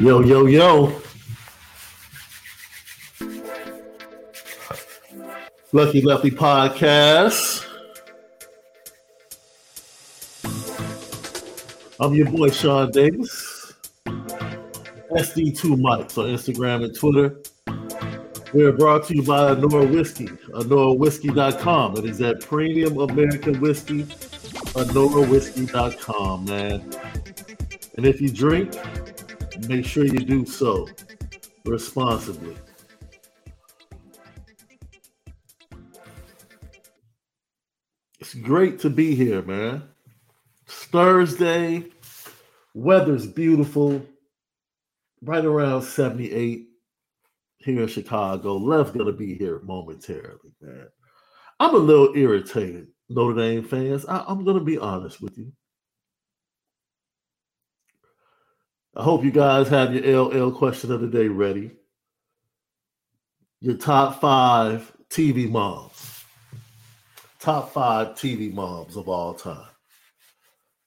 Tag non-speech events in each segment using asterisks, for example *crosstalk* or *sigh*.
Yo, yo, yo. Lucky Lefty Podcast. I'm your boy Shaun Davis. SD2 Mics on Instagram and Twitter. We're brought to you by Anora Whiskey, AnoraWhiskey.com. It is that premium American whiskey, AnoraWhiskey.com, man. And if you drink, make sure you do so responsibly. It's great to be here, man. It's Thursday, weather's beautiful, right around 78 here in Chicago. Lev's gonna be here momentarily, man. I'm a little irritated, Notre Dame fans. I, I'm gonna be honest with you. I hope you guys have your LL question of the day ready. Your top five TV moms. Top five TV moms of all time.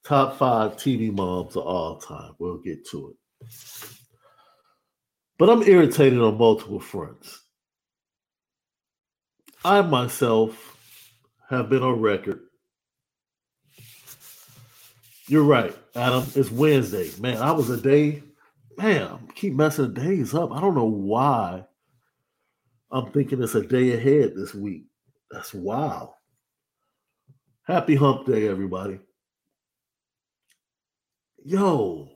Top five TV moms of all time. We'll get to it. But I'm irritated on multiple fronts. I myself have been on record you're right, Adam. It's Wednesday. Man, I was a day. Man, I keep messing days up. I don't know why. I'm thinking it's a day ahead this week. That's wow. Happy hump day, everybody. Yo.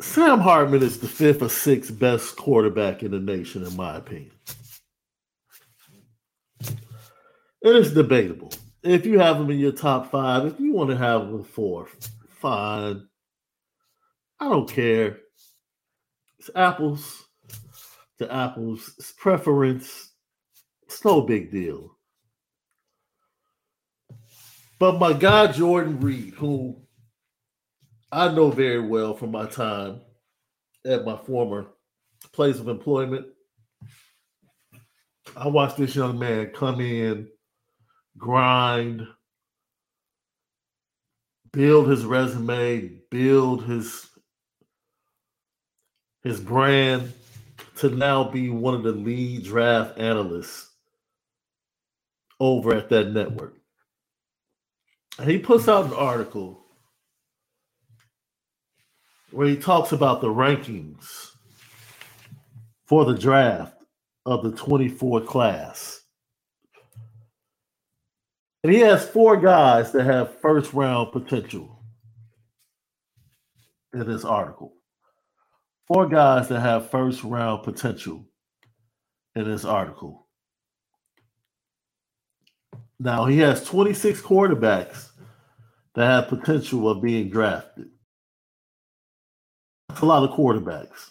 Sam Hartman is the fifth or sixth best quarterback in the nation, in my opinion. It is debatable. If you have them in your top five, if you want to have them fourth, fine. I don't care. It's apples to apples. It's preference. It's no big deal. But my guy Jordan Reid, who I know very well from my time at my former place of employment, I watched this young man come in grind, build his resume, build his his brand to now be one of the lead draft analysts over at that network. And he puts out an article where he talks about the rankings for the draft of the 24 class. And he has four guys that have first round potential in this article. Four guys that have first round potential in this article. Now he has 26 quarterbacks that have potential of being drafted. That's a lot of quarterbacks.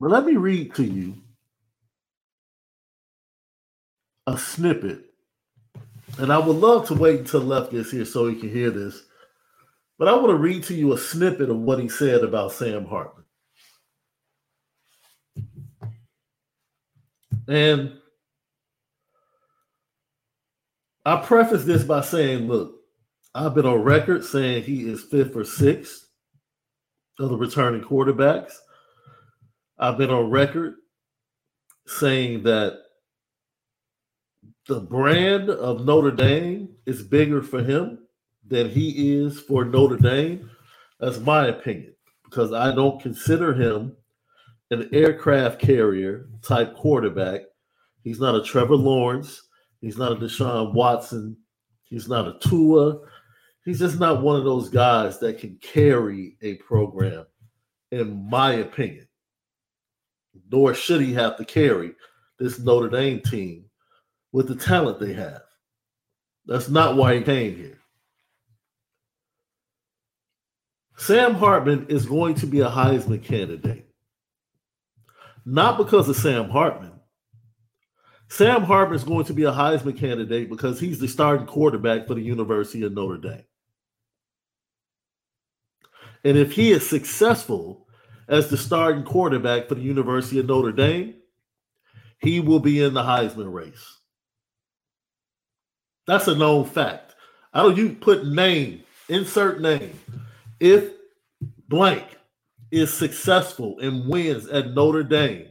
But let me read to you a snippet. And I would love to wait until Left gets here so he can hear this. But I want to read to you a snippet of what he said about Sam Hartman. And I preface this by saying, look, I've been on record saying he is fifth or sixth of the returning quarterbacks. I've been on record saying that the brand of Notre Dame is bigger for him than he is for Notre Dame. That's my opinion because I don't consider him an aircraft carrier type quarterback. He's not a Trevor Lawrence. He's not a Deshaun Watson. He's not a Tua. He's just not one of those guys that can carry a program, in my opinion nor should he have to carry this Notre Dame team with the talent they have. That's not why he came here. Sam Hartman is going to be a Heisman candidate. Not because of Sam Hartman. Sam Hartman is going to be a Heisman candidate because he's the starting quarterback for the University of Notre Dame. And if he is successful as the starting quarterback for the University of Notre Dame, he will be in the Heisman race. That's a known fact. I don't you put name, insert name. If blank is successful and wins at Notre Dame,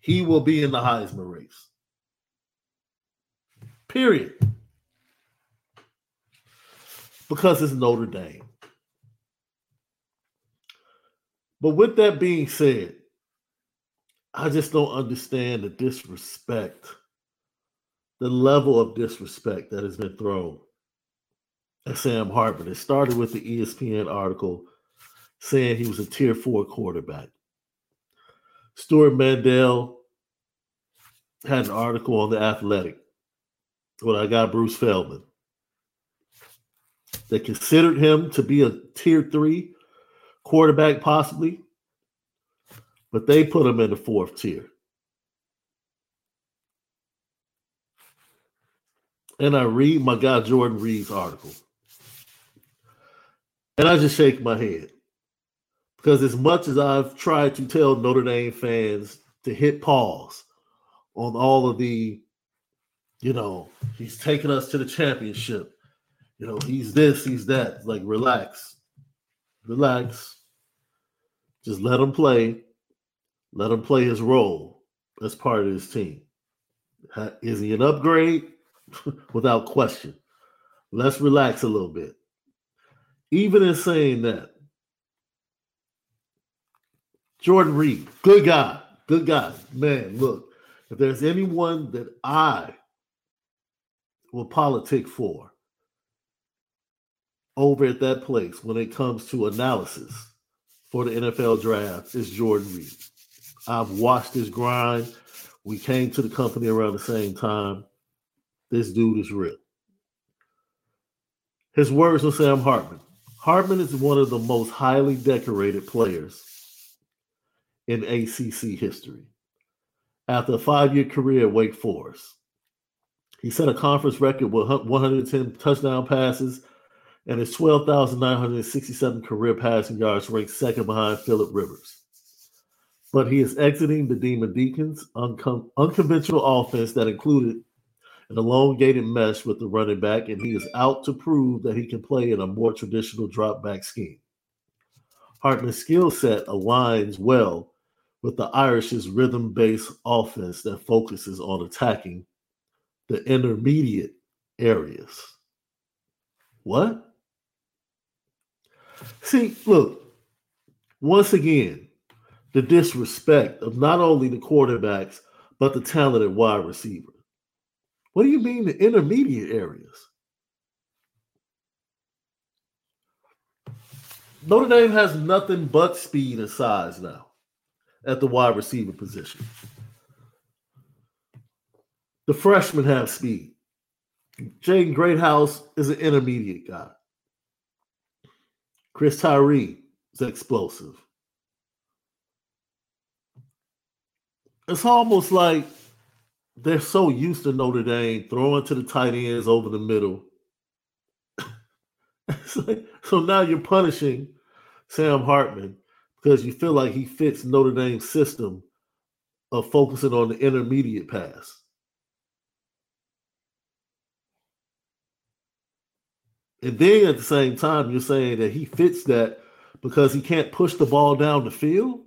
he will be in the Heisman race. Period. Because it's Notre Dame. But with that being said, I just don't understand the disrespect, the level of disrespect that has been thrown at Sam Hartman. It started with the ESPN article saying he was a tier four quarterback. Stewart Mandel had an article on the Athletic when I got Bruce Feldman. They considered him to be a tier three quarterback possibly, but they put him in the fourth tier. And I read my guy Jordan Reid's article. And I just shake my head. Because as much as I've tried to tell Notre Dame fans to hit pause on all of the, you know, he's taking us to the championship. You know, he's this, he's that. Like, relax. Relax. Just let him play. Let him play his role as part of his team. Is he an upgrade? *laughs* Without question. Let's relax a little bit. Even in saying that, Jordan Reid, good guy, good guy. Man, look, if there's anyone that I will politic for over at that place when it comes to analysis for the NFL draft, is Jordan Reid. I've watched his grind. We came to the company around the same time. This dude is real. His words on Sam Hartman. Hartman is one of the most highly decorated players in ACC history. After a five year career at Wake Forest, he set a conference record with 110 touchdown passes and his 12,967 career passing yards ranked second behind Philip Rivers. But he is exiting the Demon Deacons' uncon- unconventional offense that included an elongated mesh with the running back, and he is out to prove that he can play in a more traditional drop back scheme. Hartman's skill set aligns well with the Irish's rhythm based offense that focuses on attacking the intermediate areas. What? See, look, once again, the disrespect of not only the quarterbacks, but the talented wide receiver. What do you mean the intermediate areas? Notre Dame has nothing but speed and size now at the wide receiver position. The freshmen have speed. Jaden Greathouse is an intermediate guy. Chris Tyree is explosive. It's almost like they're so used to Notre Dame throwing to the tight ends over the middle. *laughs* like, so now you're punishing Sam Hartman because you feel like he fits Notre Dame's system of focusing on the intermediate pass. And then at the same time, you're saying that he fits that because he can't push the ball down the field,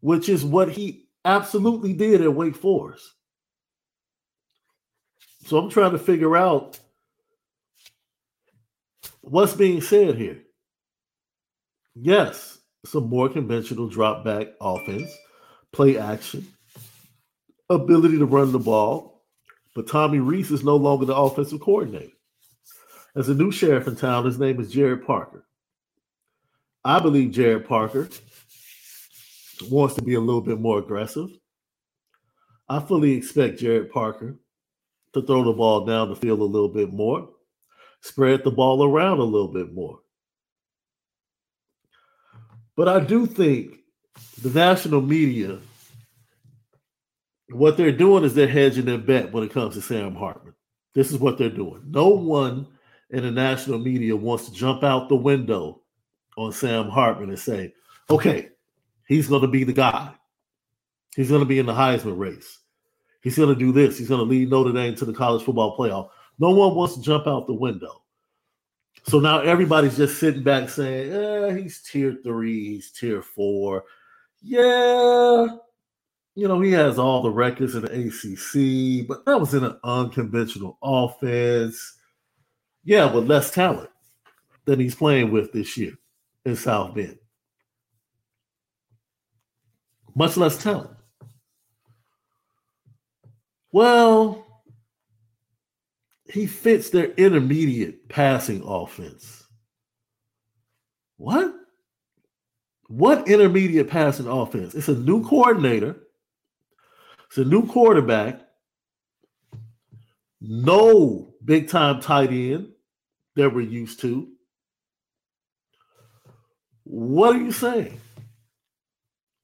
which is what he absolutely did at Wake Forest. So I'm trying to figure out what's being said here. Yes, a more conventional drop back offense, play action, ability to run the ball, but Tommy Rees is no longer the offensive coordinator. As a new sheriff in town, his name is Gerad Parker. I believe Gerad Parker wants to be a little bit more aggressive. I fully expect Gerad Parker to throw the ball down the field a little bit more, spread the ball around a little bit more. But I do think the national media, what they're doing is they're hedging their bet when it comes to Sam Hartman. This is what they're doing. No one in the national media wants to jump out the window on Sam Hartman and say, okay, he's going to be the guy. He's going to be in the Heisman race. He's going to do this. He's going to lead Notre Dame to the college football playoff. No one wants to jump out the window. So now everybody's just sitting back saying, "Yeah, he's tier three, he's tier four. Yeah, you know, he has all the records in the ACC, but that was in an unconventional offense. Yeah, with less talent than he's playing with this year in South Bend. Much less talent. Well, he fits their intermediate passing offense. What? What intermediate passing offense? It's a new coordinator. It's a new quarterback. No big time tight end that we're used to. What are you saying?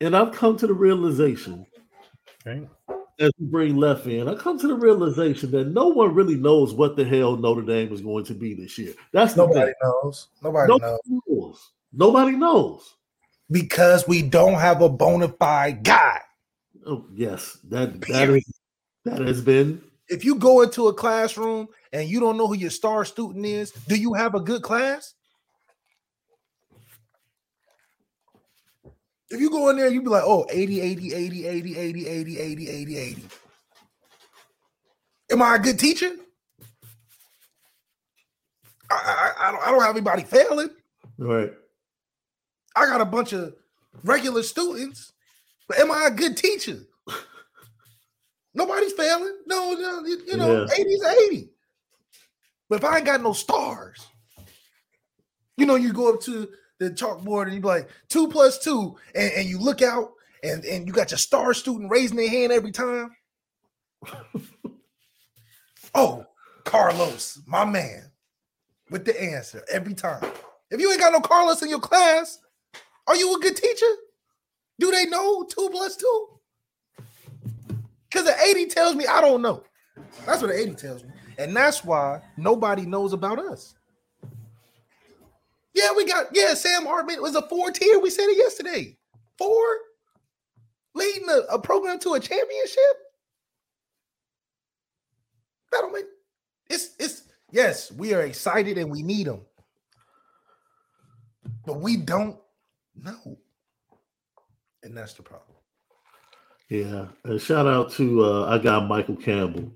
And I've come to the realization Okay. as we bring left in, I come to the realization that no one really knows what the hell Notre Dame is going to be this year. That's the Nobody thing. knows. Nobody knows. Nobody knows. Nobody knows. Because we don't have a bona fide guy. Oh, yes, that that Period. is that has been If you go into a classroom and you don't know who your star student is, do you have a good class? If you go in there, you'd be like, oh, 80, 80, 80, 80, 80, 80, 80, 80, 80. Am I a good teacher? I, I, I, don't, I don't have anybody failing. right. I got a bunch of regular students, but am I a good teacher? *laughs* Nobody's failing. No, no, you, know, Yeah. 80's 80. But if I ain't got no stars, you know, you go up to the chalkboard and you be like, two plus two, and, and you look out and, and you got your star student raising their hand every time. *laughs* oh, Carlos, my man, with the answer every time. If you ain't got no Carlos in your class, are you a good teacher? Do they know two plus two? Because the 80 tells me I don't know. That's what the 80 tells me. And that's why nobody knows about us. Yeah, we got, yeah, Sam Hartman was a four tier. We said it yesterday. Four leading a, a program to a championship. That don't make it's it's yes, we are excited and we need them. But we don't know. And that's the problem. Yeah. And shout out to uh, I got Michael Campbell.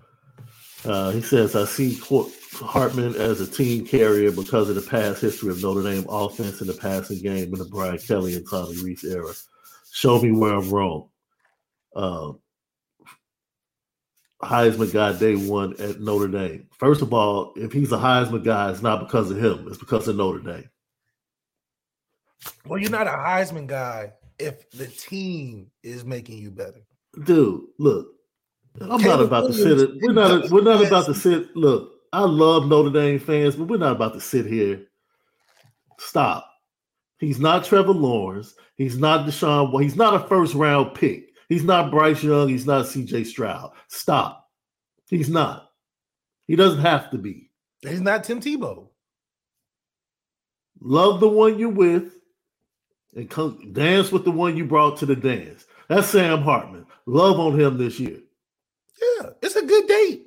Uh, he says I see Hartman as a team carrier because of the past history of Notre Dame offense in the passing game in the Brian Kelly and Tommy Rees era. Show me where I'm wrong. Uh, Heisman guy day one at Notre Dame. First of all, if he's a Heisman guy, it's not because of him, it's because of Notre Dame. Well, you're not a Heisman guy if the team is making you better. Dude, look, I'm not Caleb about to sit. We're not. We're not about to sit. Look, I love Notre Dame fans, but we're not about to sit here. Stop. He's not Trevor Lawrence. He's not Deshaun. Well, he's not a first round pick. He's not Bryce Young. He's not C.J. Stroud. Stop. He's not. He doesn't have to be. He's not Tim Tebow. Love the one you're with, and come dance with the one you brought to the dance. That's Sam Hartman. Love on him this year. Yeah, it's a good date.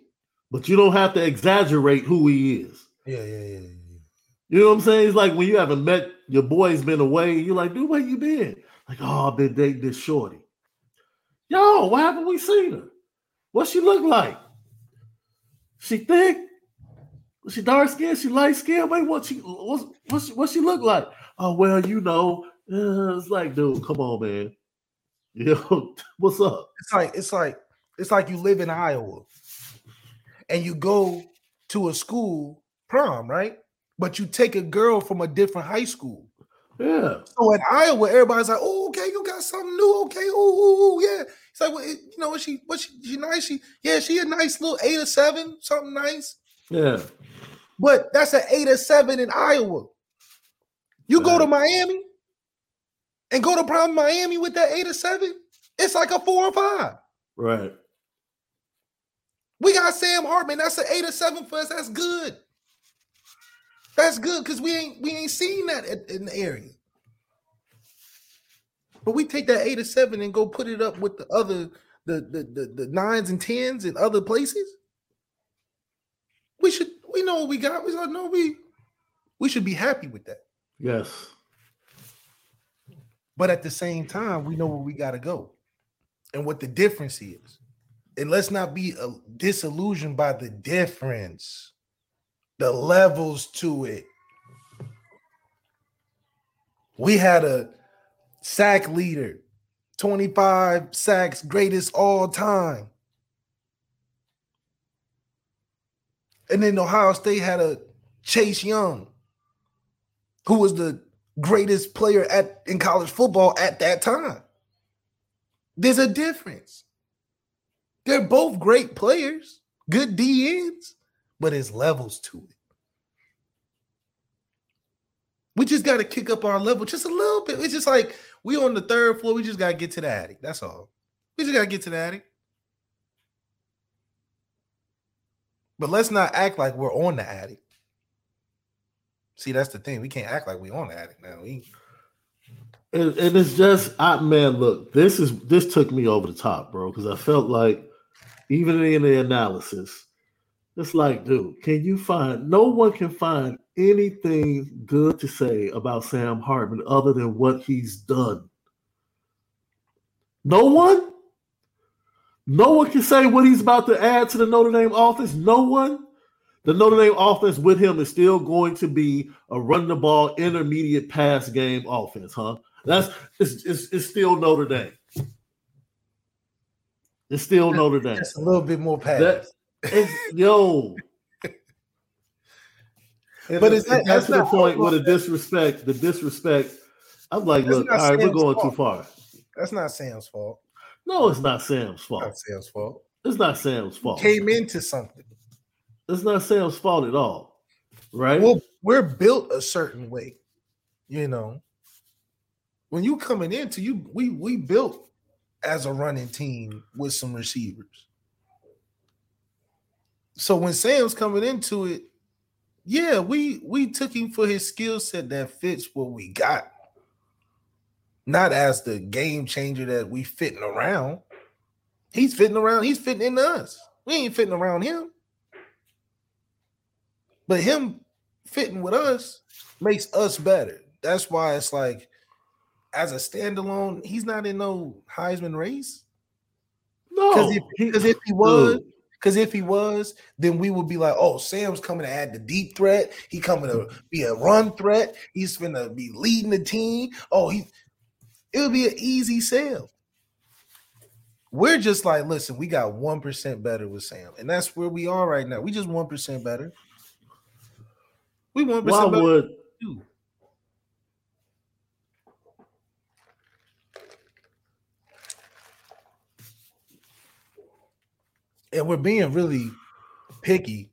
but you don't have to exaggerate who he is. Yeah, yeah, yeah. yeah. You know what I'm saying? It's like when you haven't met your boy's been away, you're like, dude, where you been? Like, oh, I've been dating this shorty. Yo, why haven't we seen her? What she look like? She thick? Was she dark skinned? She light skinned? Wait, what she what's what she, what she look like? Oh, well, you know. Uh, it's like, dude, come on, man. *laughs* Yo, what's up? It's like it's like it's like you live in Iowa and you go to a school prom, right? But you take a girl from a different high school. Yeah. So in Iowa, everybody's like, "Oh, okay, you got something new, okay? Oh, ooh, ooh, yeah." It's like, well, it- you know, what she, what she, she nice? She, yeah, she a nice little eight or seven, something nice. Yeah. But that's an eight or seven in Iowa. You go to Miami and go to prom Miami with that eight or seven, it's like a four or five. Right. We got Sam Hartman. That's an eight or seven for us. That's good. That's good because we ain't we ain't seen that at- in the area. But we take that eight or seven and go put it up with the other the the the, the nines and tens in other places. We should we know what we got. We know we we should be happy with that. Yes. But at the same time, we know where we got to go and what the difference is. And let's not be uh, disillusioned by the difference, the levels to it. We had a sack leader, 25 sacks, greatest all time. And then Ohio State had a Chase Young, who was the greatest player at in college football at that time. There's a difference. They're both great players, good DNs, but it's levels to it. We just got to kick up our level just a little bit. It's just like we on the third floor. We just got to get to the attic. That's all. We just got to get to the attic. But let's not act like we're on the attic. See, that's the thing. We can't act like we on the attic now. We and, and it's just I man, look, this is this took me over the top, bro, because I felt like even in the analysis, it's like, dude, can you find no one can find anything good to say about Sam Hartman other than what he's done? No one? No one can say what he's about to add to the Notre Dame offense. No one. The Notre Dame offense with him is still going to be a run the ball, intermediate pass game offense, huh? That's it's, it's, it's still Notre Dame. It's still Notre Dame. Just a little bit more pass. That, it's, yo. *laughs* But is that- that's that's the point with the disrespect, the disrespect. I'm like, That's look, all right, we're Sam's going too far. That's not Sam's fault. No, it's not Sam's fault. It's Not Sam's fault. It's not Sam's fault. Came into something. It's not Sam's fault at all. Right? Well, we're built a certain way, you know. When you coming into you, we we built as a running team with some receivers. So when Sam's coming into it, yeah, we we took him for his skill set that fits what we got. Not as the game changer that we fitting around. He's fitting around, he's fitting into us. We ain't fitting around him. But him fitting with us makes us better. That's why it's like, as a standalone, he's not in no Heisman race. no. Because if, he- if he was, because if he was, then we would be like, oh, Sam's coming to add the deep threat. He coming to be a run threat. He's gonna be leading the team. Oh, he it would be an easy sale. We're just like, listen, we got one percent better with Sam, and that's where we are right now. We just one percent better. We one why better. would too. And we're being really picky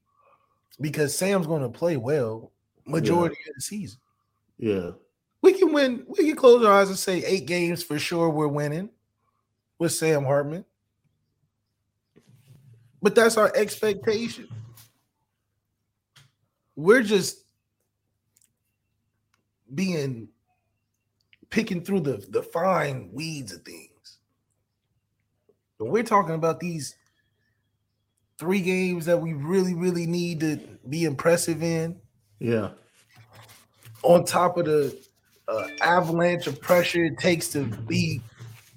because Sam's going to play well majority of the season. yeah. We can win. We can close our eyes and say eight games for sure we're winning with Sam Hartman. But that's our expectation. We're just being picking through the, the fine weeds of things. But we're talking about these three games that we really, really need to be impressive in Yeah. on top of the uh, avalanche of pressure it takes to be,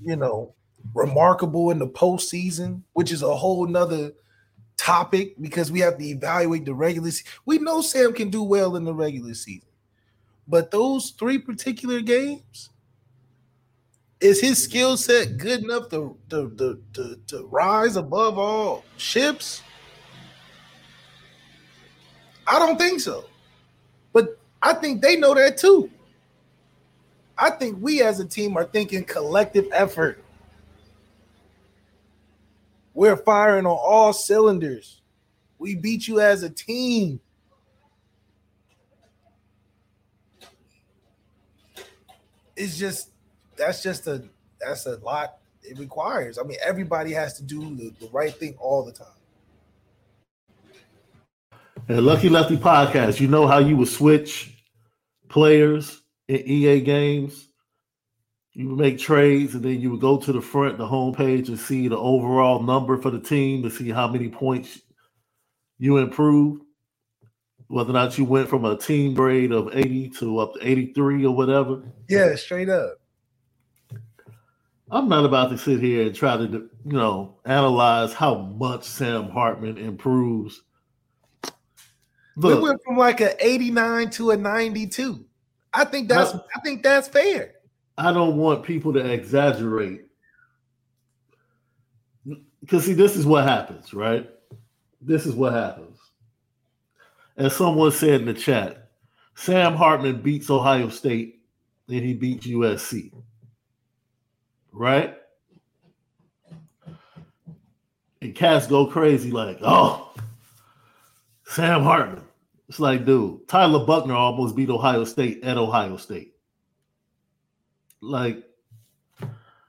you know, remarkable in the postseason, which is a whole nother topic because we have to evaluate the regular season. We know Sam can do well in the regular season, but those three particular games, is his skill set good enough to, to, to, to, to rise above all ships? I don't think so. But I think they know that too. I think we as a team are thinking collective effort. We're firing on all cylinders. We beat you as a team. It's just that's just a that's a lot it requires. I mean, everybody has to do the, the right thing all the time. And Lucky Lefty podcast, you know how you would switch players in EA games? You would make trades and then you would go to the front, the homepage, and see the overall number for the team to see how many points you improved. Whether or not you went from a team grade of 80 to up to 83 or whatever. Yeah, straight up. I'm not about to sit here and try to, you know, analyze how much Sam Hartman improves. we went from like a 89 to a 92. I think that's Well- I think that's fair. I don't want people to exaggerate. Because, see, this is what happens, right? This is what happens. As someone said in the chat, Sam Hartman beats Ohio State and he beats USC. Right? And cats go crazy like, oh, Sam Hartman. It's like, dude, Tyler Buchner almost beat Ohio State at Ohio State. Like,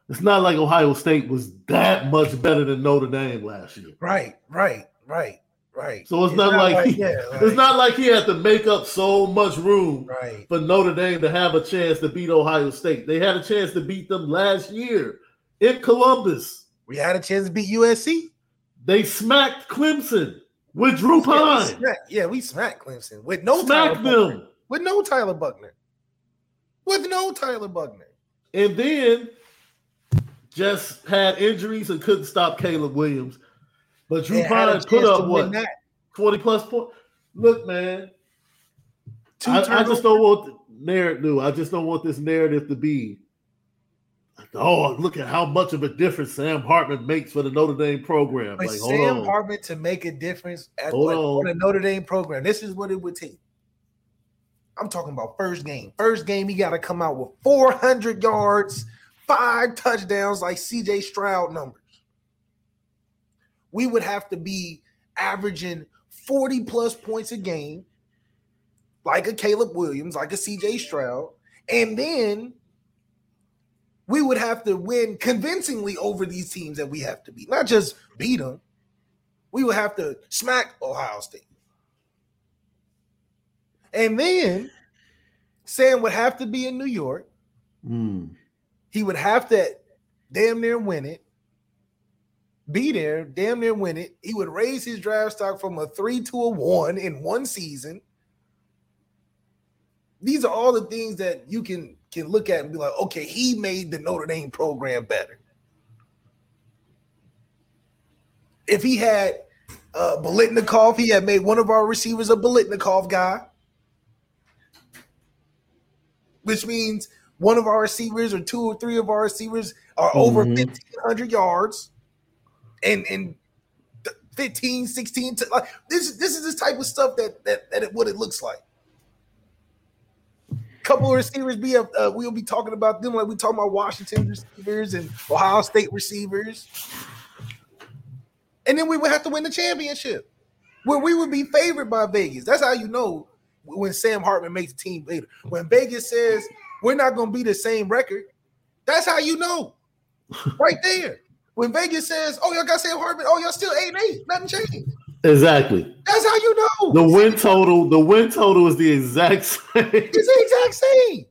it's not like Ohio State was that much better than Notre Dame last year. Right, right, right, right. So it's, not, like, he, yeah, *laughs* it's not like he had to make up so much room right. for Notre Dame to have a chance to beat Ohio State. They had a chance to beat them last year in Columbus. We had a chance to beat USC. They smacked Clemson with Drew Yeah, we smacked, yeah, we smacked Clemson with no Smacked Tyler them. With no Tyler Buchner. With no Tyler Buchner. And then just had injuries and couldn't stop Caleb Williams. But Drew Pyne put up what that. 20 plus points. Look, man, I, I just don't want the narrative. I just don't want this narrative to be. Oh, look at how much of a difference Sam Hartman makes for the Notre Dame program. Like, hold Sam on. Hartman to make a difference at Hold what, on the Notre Dame program. This is what it would take. I'm talking about first game. First game, he got to come out with 400 yards, five touchdowns, like CJ Stroud numbers. We would have to be averaging 40 plus points a game, like a Caleb Williams, like a CJ Stroud. And then we would have to win convincingly over these teams that we have to beat, not just beat them. We would have to smack Ohio State. And then Sam would have to be in New York. Mm. He would have to damn near win it. Be there, damn near win it. He would raise his draft stock from a three to a one in one season. These are all the things that you can can look at and be like, okay, he made the Notre Dame program better. If he had uh Biletnikoff, he had made one of our receivers a Biletnikoff guy, which means one of our receivers or two or three of our receivers are over Mhm. 1500 yards and and 15 16 to, like this this is this type of stuff that that, that it, what it looks like couple of receivers be uh, we'll be talking about them like we talking about Washington receivers and Ohio State receivers. And then we would have to win the championship where we would be favored by Vegas. That's how you know when Sam Hartman makes the team later. When Vegas says we're not going to be the same record, that's how you know. Right there. When Vegas says, "Oh, y'all got Sam Hartman. Oh, y'all still eight and eight. Nothing changed." Exactly. That's how you know. The win total, the win total is the exact same. It's the exact same.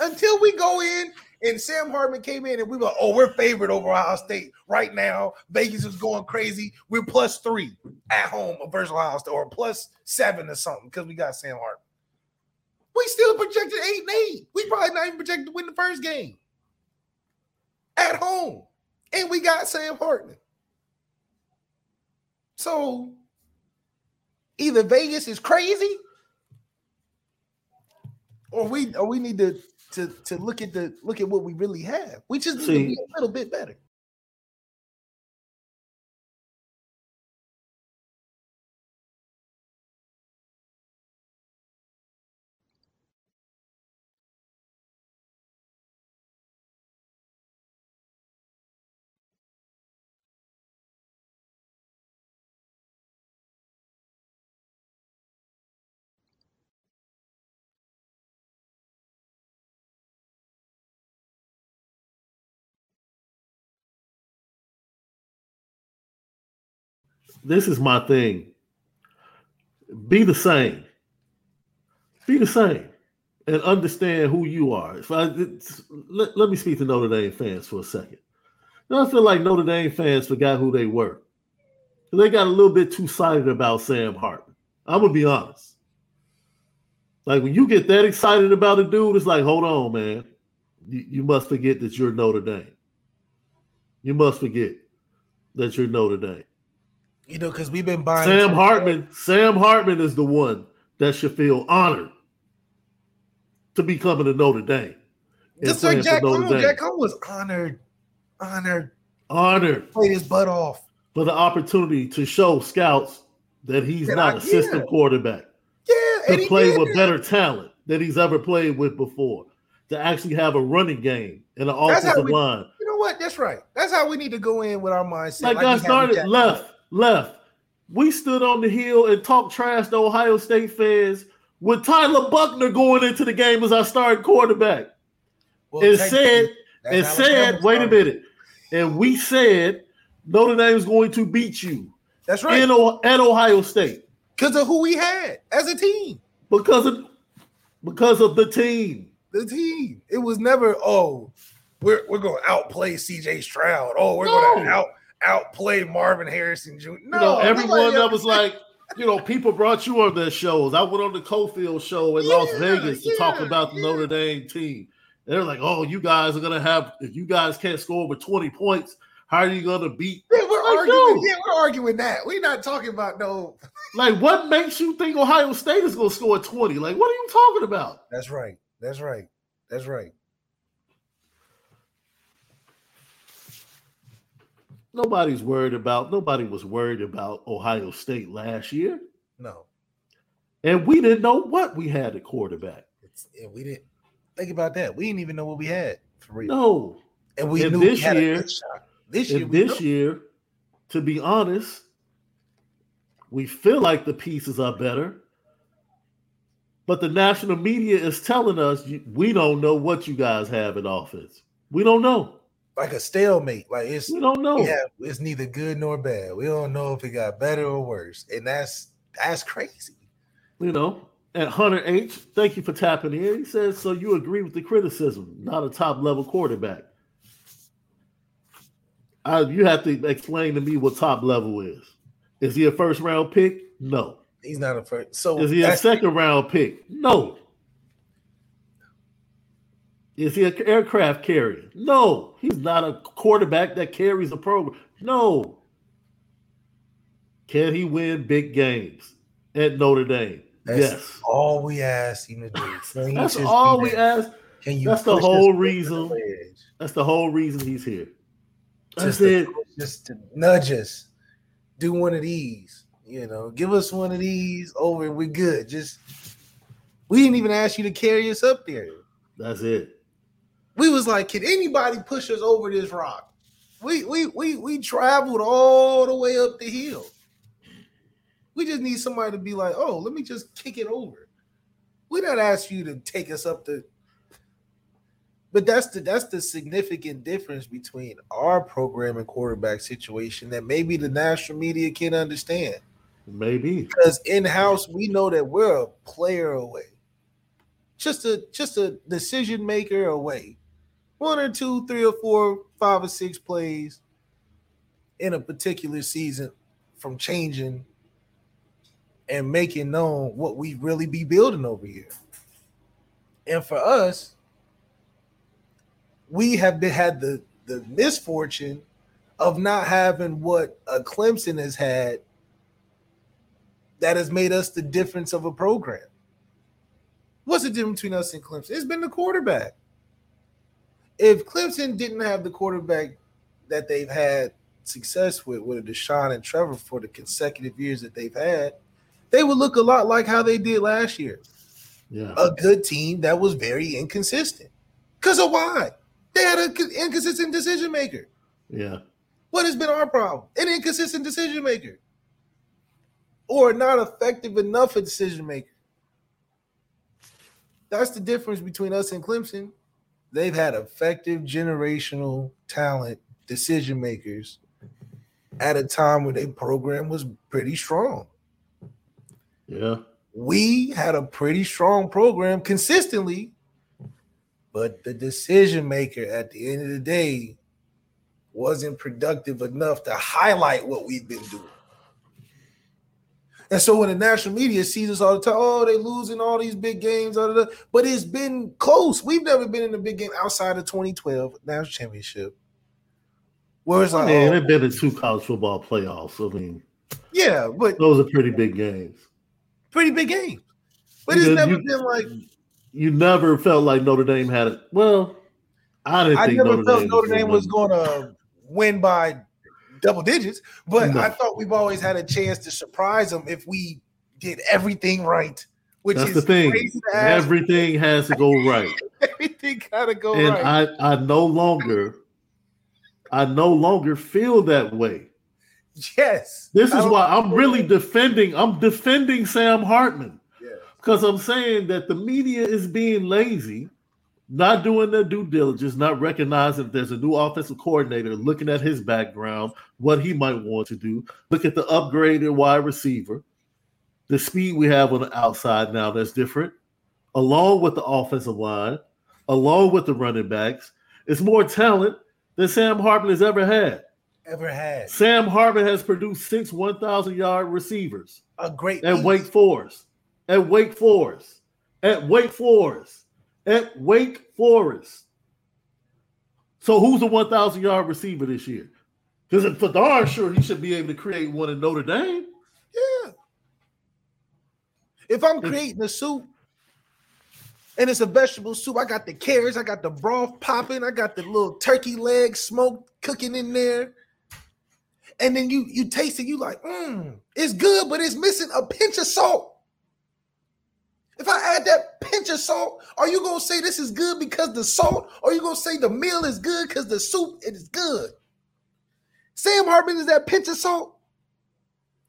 Until we go in and Sam Hartman came in and we were, oh, we're favored over Ohio State right now. Vegas is going crazy. We're plus three at home versus Ohio State, or plus seven or something because we got Sam Hartman. We still projected eight and eight. We probably not even projected to win the first game at home, and we got Sam Hartman. So either Vegas is crazy or we or we need to to to look at the look at what we really have. We just need See- a little bit better. This is my thing. Be the same. Be the same, and understand who you are. If I let, let me speak to Notre Dame fans for a second. I feel like Notre Dame fans forgot who they were. They got a little bit too excited about Sam Hartman. I'm gonna be honest. Like when you get that excited about a dude, it's like, hold on, man. You, you must forget that you're Notre Dame. You must forget that you're Notre Dame. You know, because we've been buying Sam Hartman, Sam Hartman is the one that should feel honored to be coming to Notre Dame. Just like Jack Coan. Dame. Jack Coan was honored, honored, Honored played his butt off. for the opportunity to show scouts that he's not I- a system yeah. quarterback, Yeah, to play with better talent than he's ever played with before, to actually have a running game and an offensive we- line. You know what? That's right. That's how we need to go in with our mindset. Like we I started left, left. we stood on the hill and talked trash to Ohio State fans with Tyler Buchner going into the game as our starting quarterback. Well, and said, and said, wait a minute. And we said Notre Dame is going to beat you That's right. in at Ohio State Because of who we had as a team. because of because of the team. The team. It was never, oh, we're we're gonna outplay CJ Stroud. Oh, we're No. gonna out outplay Marvin Harrison Jr. No, You know, everyone that was like, you know, people brought you on their shows. I went on the Cofield show in Las Yeah, Vegas to talk about the yeah. Notre Dame team. They're like, oh, you guys are gonna have if you guys can't score over 20 points, how are you gonna beat? Yeah, we're Like, arguing. no. Yeah, we're arguing that. We're not talking about no. *laughs* Like, what makes you think Ohio State is gonna score 20? Like, what are you talking about? That's right. That's right. That's right. Nobody's worried about nobody was worried about Ohio State last year. No, And we didn't know what we had at quarterback. it's, and we didn't think about that. We didn't even know what we had for real. No. and we and knew this we had year- a good shot. This year, this know. year, to be honest, we feel like the pieces are better. But the national media is telling us we don't know what you guys have in offense. We don't know. Like a stalemate. Like it's We don't know. yeah, it's neither good nor bad. We don't know if it got better or worse, and that's that's crazy. You know. And Hunter H, thank you for tapping in. He says, so you agree with the criticism, not a top level quarterback. I, you have to explain to me what top level is. Is he a first round pick? No. He's not a first. So Is he a second round pick? No. Is he an aircraft carrier? No. He's not a quarterback that carries a program. No. Can he win big games at Notre Dame? That's yes. all we ask him to do. *laughs* That's all we ask. Can you that's the whole over the reason. That's the whole reason he's here. That's Just to, it. just to nudge us. Do one of these. You know, give us one of these over and we're good. Just we didn't even ask you to carry us up there. That's it. We was like, can anybody push us over this rock? We we we we traveled all the way up the hill. We just need somebody to be like, oh, let me just kick it over. We not ask you to take us up the. But that's the that's the significant difference between our program and quarterback situation that maybe the national media can understand. Maybe. Because in house, we know that we're a player away, just a just a decision maker away. One or two, three or four, five or six plays in a particular season from changing and making known what we really be building over here. And for us, we have been had the the misfortune of not having what a Clemson has had that has made us the difference of a program. What's the difference between us and Clemson? It's been the quarterback. If Clemson didn't have the quarterback that they've had success with, with Deshaun and Trevor for the consecutive years that they've had, they would look a lot like how they did last year. Yeah. A good team that was very inconsistent. Because of why? They had an inconsistent decision maker. Yeah. What has been our problem? An inconsistent decision maker. Or not effective enough a decision maker. That's the difference between us and Clemson. They've had effective generational talent decision makers at a time when their program was pretty strong. Yeah. We had a pretty strong program consistently, but the decision maker at the end of the day wasn't productive enough to highlight what we've been doing. And so when the national media sees us all the time, oh, they losing all these big games, da, da, da. but it's been close. We've never been in a big game outside of 2012 national championship. Where it's like, Man, oh, they've been in two college football playoffs. I mean, yeah, but those are pretty big games. pretty big games. But it's never you- been like You never felt like Notre Dame had it. Well, I didn't I think never Notre felt Dame Notre Dame was going to win by double digits, but No. I thought we've always had a chance to surprise them if we did everything right. Which That's is the thing. crazy to ask. Everything has to go right. *laughs* everything gotta go and right. I, I no longer, I no longer feel that way. Yes. This is why I'm really defending. I'm defending Sam Hartman Yeah. because I'm saying that the media is being lazy, not doing their due diligence, not recognizing that there's a new offensive coordinator, looking at his background, what he might want to do. Look at the upgraded wide receiver, the speed we have on the outside now that's different, along with the offensive line, along with the running backs. It's more talent than Sam Hartman has ever had. Ever had Sam Hartman has produced six 1,000 yard receivers a great at piece. Wake Forest, at Wake Forest, at Wake Forest, at Wake Forest. So who's the 1,000 yard receiver this year? Because for darn sure he should be able to create one in Notre Dame. Yeah. If I'm creating a soup and it's a vegetable soup, I got the carrots, I got the broth popping, I got the little turkey leg smoked cooking in there. And then you you taste it, you like, mmm, it's good, but it's missing a pinch of salt. If I add that pinch of salt, are you gonna say this is good because the salt, or are you gonna say the meal is good because the soup is good? Sam Hartman is that pinch of salt.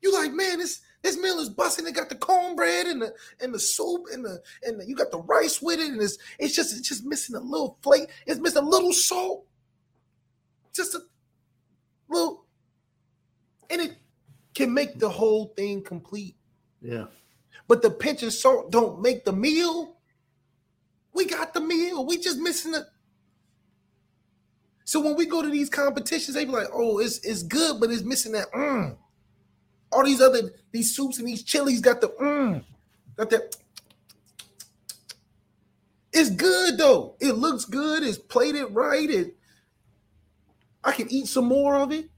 You like, man, this this meal is busting. It got the cornbread and the and the soup and the and the, you got the rice with it, and it's it's just it's just missing a little flake. It's missing a little salt, just a little, and it can make the whole thing complete. Yeah. But the pinch of salt don't make the meal. We got the meal. We just missing it. So when we go to these competitions, they be like, "Oh, it's it's good, but it's missing that." Mm. All these other these soups and these chilies got the mm, got that. It's good though. It looks good. It's plated right. It. I can eat some more of it.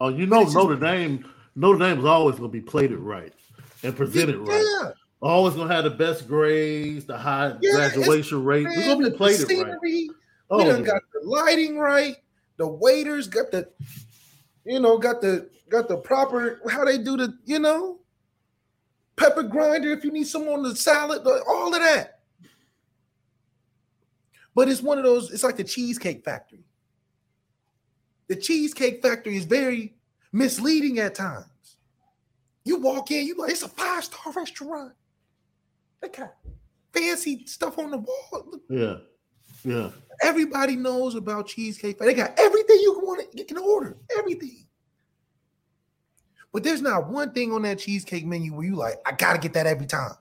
Oh, you know Notre Dame. Notre Dame is always going to be plated right and presented right. Always going to have the best grades, the high Yeah, graduation rate. We're going to be plated right. scenery, We Oh, done yeah. got the lighting right. The waiters got the, you know, got the got the proper how they do the, you know, pepper grinder if you need some on the salad, all of that. But it's one of those, it's like the cheesecake factory. The cheesecake factory is very misleading at times. You walk in, you like, it's a five-star restaurant. They got fancy stuff on the wall. Yeah. Yeah. Everybody knows about cheesecake. They got everything you can want. You can order everything. But there's not one thing on that cheesecake menu where you like, I gotta get that every time.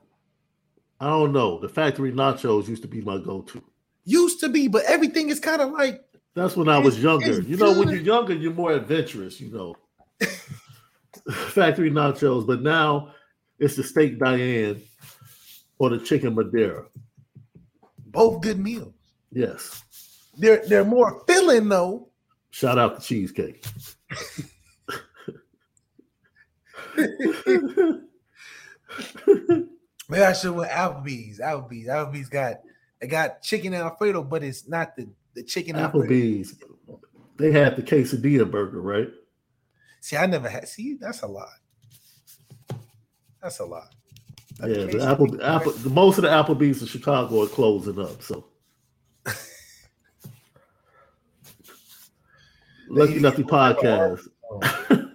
I don't know. The factory nachos used to be my go-to. Used to be, but everything is kind of like That's when I was younger. You know, when you're younger, you're more adventurous, you know. *laughs* Factory nachos, but now it's the steak Diane or the chicken Madeira. both good meals. Yes. They're they're more filling though. Shout out to cheesecake. Maybe I should went Applebee's. Applebee's. Applebee's got they got chicken Alfredo, but it's not the the chicken Alfredo. Applebee's. They had the quesadilla burger, right? See, I never had. See, that's a lot. That's a lot. Yeah, the Apple, Apple, the, most of the Applebee's in Chicago are closing up. So, *laughs* Lucky Lucky Podcast. *laughs*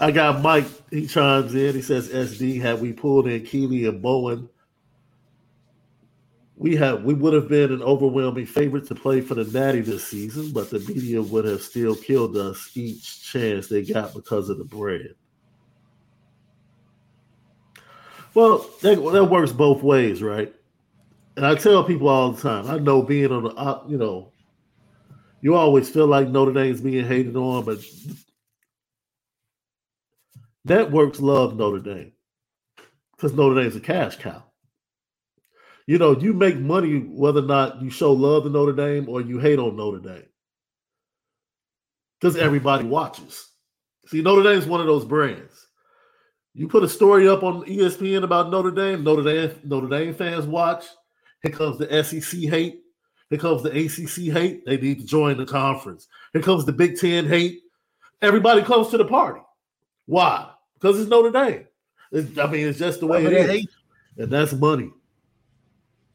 I got Mike. He chimes in. He says, "SD, have we pulled in Keeley and Bowen, we have we would have been an overwhelming favorite to play for the Natty this season, but the media would have still killed us each chance they got because of the bread." Well, that, that works both ways, right? And I tell people all the time. I know being on the, uh, you know, you always feel like Notre Dame's being hated on, but networks love Notre Dame because Notre Dame's a cash cow. You know, you make money whether or not you show love to Notre Dame or you hate on Notre Dame because everybody watches. See, Notre Dame's one of those brands. You put a story up on ESPN about Notre Dame, Notre Dame, Notre Dame fans watch. Here comes the SEC hate. Here comes the ACC hate. They need to join the conference. Here comes the Big Ten hate. Everybody comes to the party. Why? Because it's Notre Dame. It's- I mean, it's just the way it is, and that's money.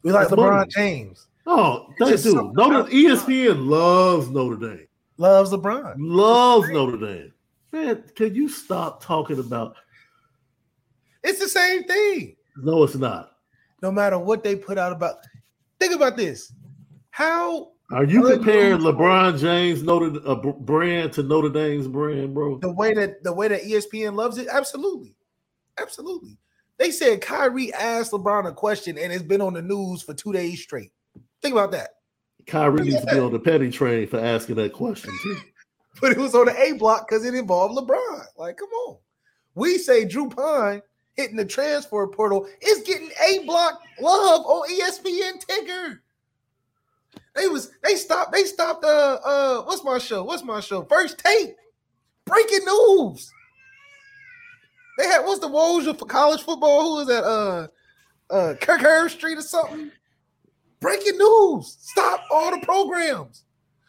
We like That's LeBron. James. Oh, they do. Notre ESPN loves Notre Dame. Loves LeBron. Loves Notre Dame. Man, can you stop talking about? It's the same thing. No, it's not. No matter what they put out about. Think about this. How Are you comparing. LeBron James Notre uh, brand to Notre Dame's brand, bro? the way that the way that ESPN loves it, absolutely, absolutely. They said Kyrie asked LeBron a question and it's been on the news for two days straight. Think about that. Kyrie needs to be on the petty train for asking that question too. *laughs* But it was on the A block because it involved LeBron. Like, come on. We say Drew Pyne hitting the transfer portal is getting A block love on ESPN Tigger. They was they stopped they stopped uh uh what's my show? What's my show? First take. Breaking news. They had what's the Woj for college football? Who was that? Uh uh Kirk Herbstreit or something. Breaking news. Stop all the programs.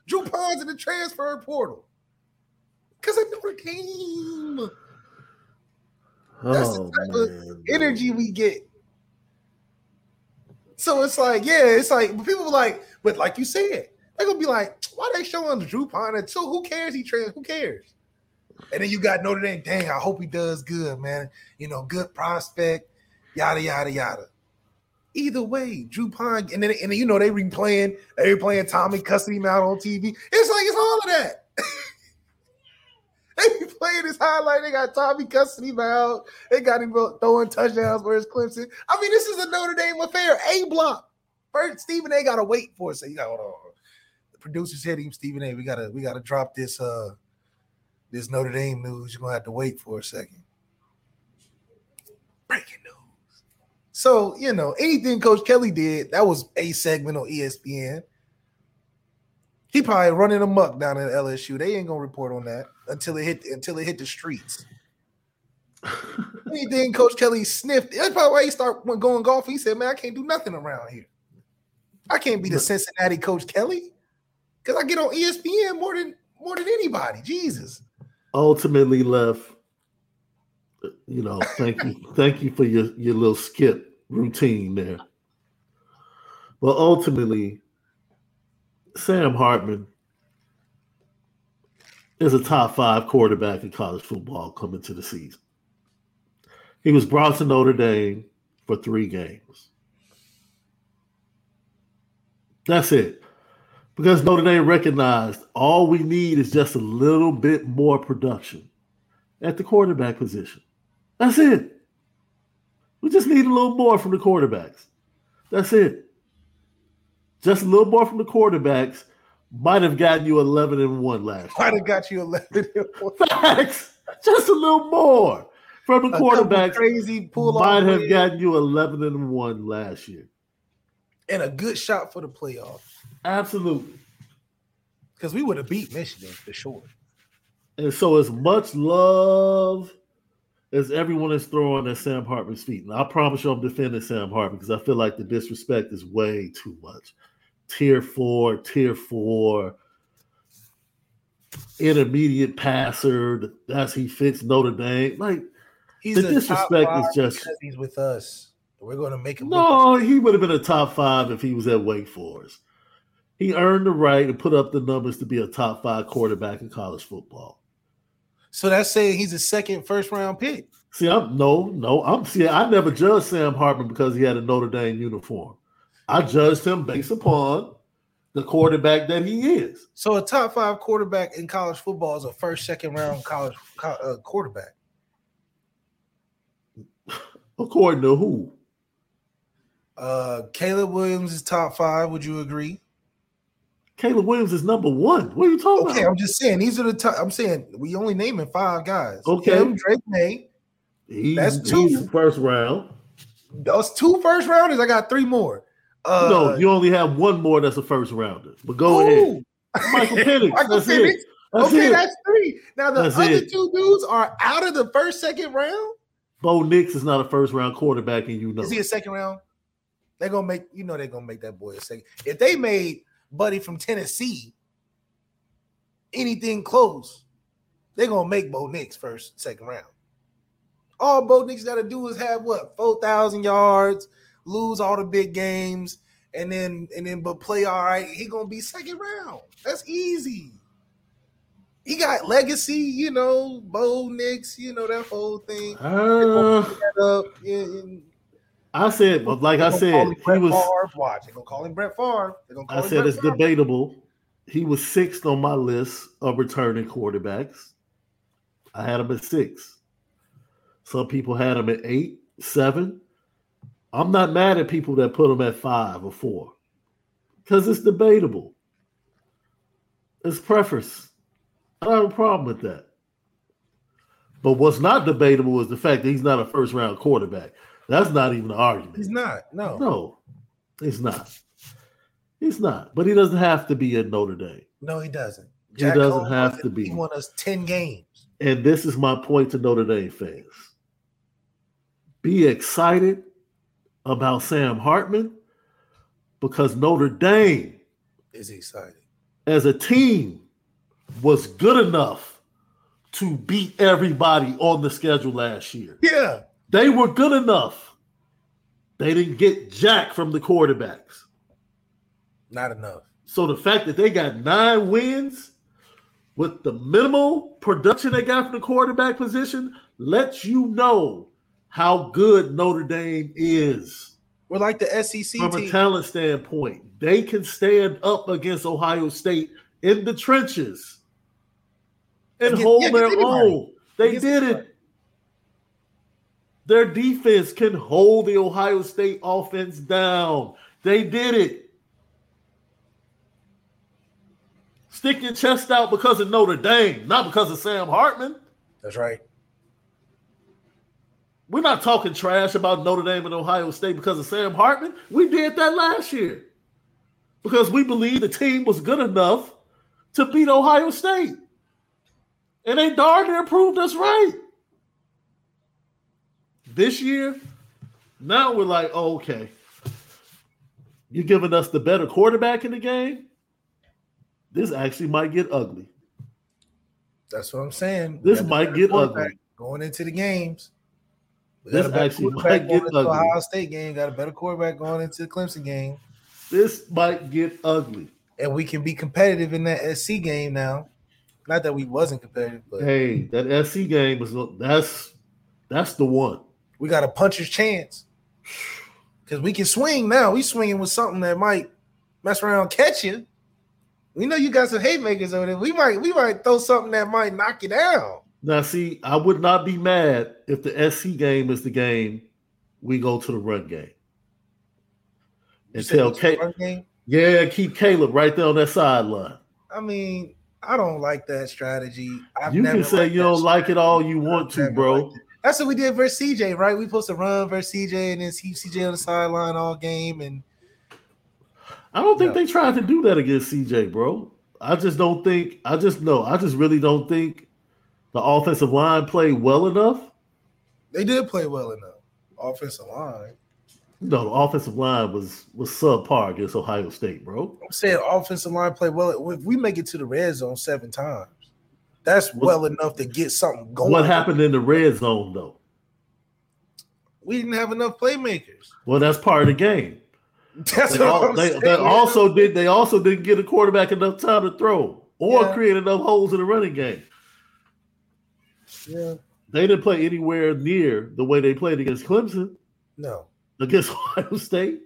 Drew Pyne's in the transfer portal. Because of Notre Dame. That's the Oh, type of. Energy we get. So it's like, yeah, it's like but people were like, but like you said, they're gonna be like, why they showing Drew Pyne? So who cares? He trans, who cares? And then you got Notre Dame. Dang, I hope he does good, man. You know, good prospect, yada yada yada. Either way, Drew Pyne, and then and then you know they replaying, they replaying Tommy him out on TV. It's like it's all of that. *laughs* they be playing this highlight. They got Tommy him out. They got him throwing touchdowns it's Clemson. I mean, this is a Notre Dame affair. A block. First, Stephen A. gotta wait for it. So you got hold on. The producers hit him, Stephen A. We gotta we gotta drop this uh this Notre Dame news. You're gonna have to wait for a second. Breaking news. So, you know, anything Coach Kelly did, that was a segment on ESPN. He probably running amok down at LSU. They ain't gonna report on that until it hit until it hit the streets. *laughs* Anything Coach Kelly sniffed. That's probably why he started when going golf. He said, "Man, I can't do nothing around here. I can't be the Cincinnati Coach Kelly because I get on ESPN more than more than anybody. Jesus, ultimately left. You know, thank you, *laughs* thank you for your your little skip routine there. But ultimately, Sam Hartman is a top five quarterback in college football coming to the season. He was brought to Notre Dame for three games. That's it. Because Notre Dame recognized all we need is just a little bit more production at the quarterback position. That's it. We just need a little more from the quarterbacks. That's it. Just a little more from the quarterbacks might have gotten you 11 and 1 last might have got you eleven. and 1. Facts. Just a little more from the A quarterbacks crazy pull might have gotten you 11 and 1 last year. and a good shot for the playoff Absolutely. because we would have beat Michigan for sure. And so, as much love as everyone is throwing at Sam Hartman's feet, and I promise you, I'm defending Sam Hartman because I feel like the disrespect is way too much. Tier four, tier four, intermediate passer. That's he fits Notre Dame. Like, He's The disrespect is just. He's with us. We're going to make him. look no, he would have been a top five if he was at Wake Forest. He earned the right to put up the numbers to be a top five quarterback in college football. So that's saying he's a second first round pick. See, I'm no, no. I'm see. I never judged Sam Hartman because he had a Notre Dame uniform. I judged him based upon the quarterback that he is. So a top five quarterback in college football is a first, second round college uh, quarterback. According to who? Uh, Caleb Williams is top five. Would you agree? Caleb Williams is number one. What are you talking Okay, about? Okay, I'm just saying these are the top. I'm saying we only naming five guys. Okay. Him, Drake Maye. He's, That's two. first round. Those two first rounders. I got three more. Uh, no, you only have one more that's a first rounder. But go ahead. *laughs* Michael Penix. Michael that's Penix. That's okay, it. that's three. Now the That's other it. two dudes are out of the first, second round. Bo Nix is not a first round quarterback, and you know. Is he a second round? They're gonna make you know they're gonna make that boy a second. If they made Buddy from Tennessee anything close, they're gonna make Bo Nix first, second round. All Bo Nix gotta do is have what four thousand yards, lose all the big games, and then and then but play all right. He gonna be second round. That's easy. He got legacy, you know, Bo Nix, you know that whole thing. Uh, Uh, yeah, and I said, but like I said, he was. Favre. Watch, they're gonna call him Brett Favre. They gonna call I him said Brett it's Favre. debatable. He was sixth on my list of returning quarterbacks. I had him at six. Some people had him at eight, seven. I'm not mad at people that put him at five or four because it's debatable. It's preference. I don't have a problem with that. But what's not debatable is the fact that he's not a first round quarterback. That's not even an argument. He's not. No. No, he's not. He's not. But he doesn't have to be at Notre Dame. No, he doesn't. He doesn't Cohn have to be. He won us 10 games. And this is my point to Notre Dame fans. Be excited about Sam Hartman because Notre Dame, Is exciting. as a team, was good enough to beat everybody on the schedule last year. Yeah. They were good enough. They didn't get jack from the quarterbacks. Not enough. So the fact that they got nine wins with the minimal production they got from the quarterback position lets you know how good Notre Dame is We're like the SEC from a talent standpoint. They can stand up against Ohio State in the trenches and Against- hold yeah, their own. They Against did it. Their defense can hold the Ohio State offense down. They did it. Stick your chest out because of Notre Dame, not because of Sam Hartman. That's right. We're not talking trash about Notre Dame and Ohio State because of Sam Hartman. We did that last year because we believed the team was good enough to beat Ohio State. And they darn near proved us right. This year, now we're like, oh, okay. You're giving us the better quarterback in the game. This actually might get ugly. That's what I'm saying. We This might get ugly. Going into the games. This got a better actually might get ugly. Ohio State game. Got a better quarterback going into the Clemson game. This might get ugly. And we can be competitive in that SC game now. Not that we wasn't competitive, but Hey, that SC game is that's that's the one. We got a puncher's chance. Because we can swing now. We swinging with something that might mess around catch you. We know you got some haymakers over there. We might we might throw something that might knock you down. Now, see, I would not be mad if the SC game is the game we go to the run game. And said tell Caleb, yeah, keep Caleb right there on that sideline. I mean, I don't like that strategy. I've You can say you don't like it all you want to, bro. liked it. That's what we did versus CJ, right? We supposed to run versus CJ and then keep CJ on the sideline all game. And I don't think No. they tried to do that against CJ, bro. I just don't think. I just know. I just really don't think the offensive line played well enough. they did play well enough. Offensive line. No, the offensive line was was subpar against Ohio State, bro. I'm saying offensive line played well. If we make it to the red zone seven times, that's well enough to get something going. What happened in the red zone, though? We didn't have enough playmakers. Well, that's part of the game. *laughs* That's They, what al- I'm they- they also did. They also didn't get a quarterback enough time to throw or Yeah. create enough holes in the running game. yeah, They didn't play anywhere near the way they played against Clemson, no. against *laughs* Ohio State.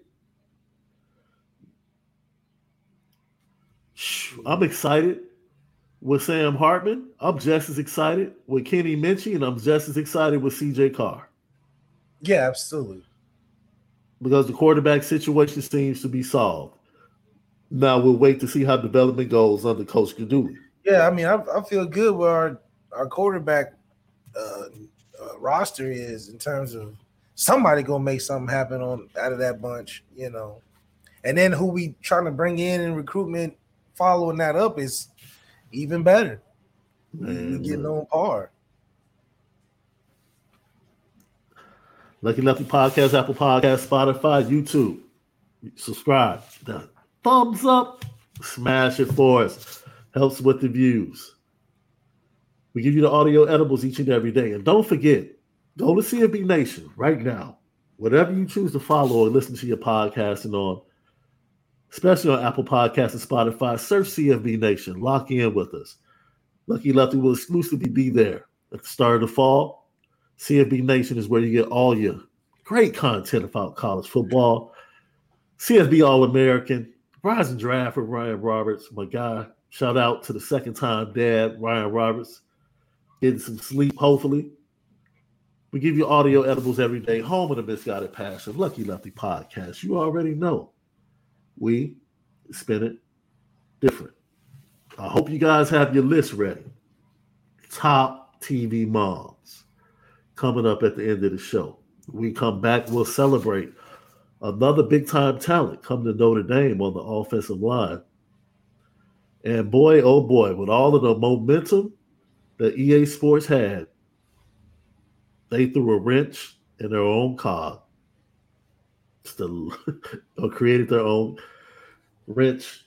I'm excited with Sam Hartman. I'm just as excited with Kenny Minchey, and I'm just as excited with CJ Carr Yeah, absolutely. because the quarterback situation seems to be solved. Now we'll wait to see how development goes under Coach Guidugli. Yeah, I mean, I, I feel good where our our quarterback uh, uh, roster is in terms of somebody gonna make something happen on out of that bunch, you know. And then who we trying to bring in in recruitment, following that up is even better. Mm-hmm. We getting on par. Lucky Lefty Podcast, Apple Podcast, Spotify, YouTube. Subscribe. The thumbs up. Smash it for us. Helps with the views. We give you the audio edibles each and every day. And don't forget, go to CFB Nation right now. Whatever you choose to follow or listen to your podcasting on, especially on Apple Podcasts and Spotify, search CFB Nation. Lock in with us. Lucky Lefty will exclusively be there at the start of the fall. CFB Nation is where you get all your great content about college football. CFB All American, Rising Draft with Ryan Roberts, my guy. Shout out to the second time dad, Ryan Roberts. Getting some sleep, hopefully. We give you audio edibles every day, home of the misguided passion, Lucky Lefty podcast. You already know we spin it different. I hope you guys have your list ready. Top TV moms coming up at the end of the show. we come back, we'll celebrate another big time talent come to Notre Dame on the offensive line. And boy, oh boy, with all of the momentum that EA Sports had, they threw a wrench in their own cog. Still, *laughs* or created their own wrench.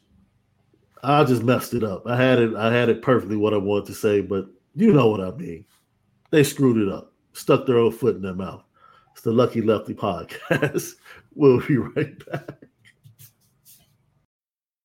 I just messed it up. I had it. I had it perfectly what I wanted to say, but you know what I mean. They screwed it up. Stuck their own foot in their mouth. It's the Lucky Lefty podcast. *laughs* we'll be right back.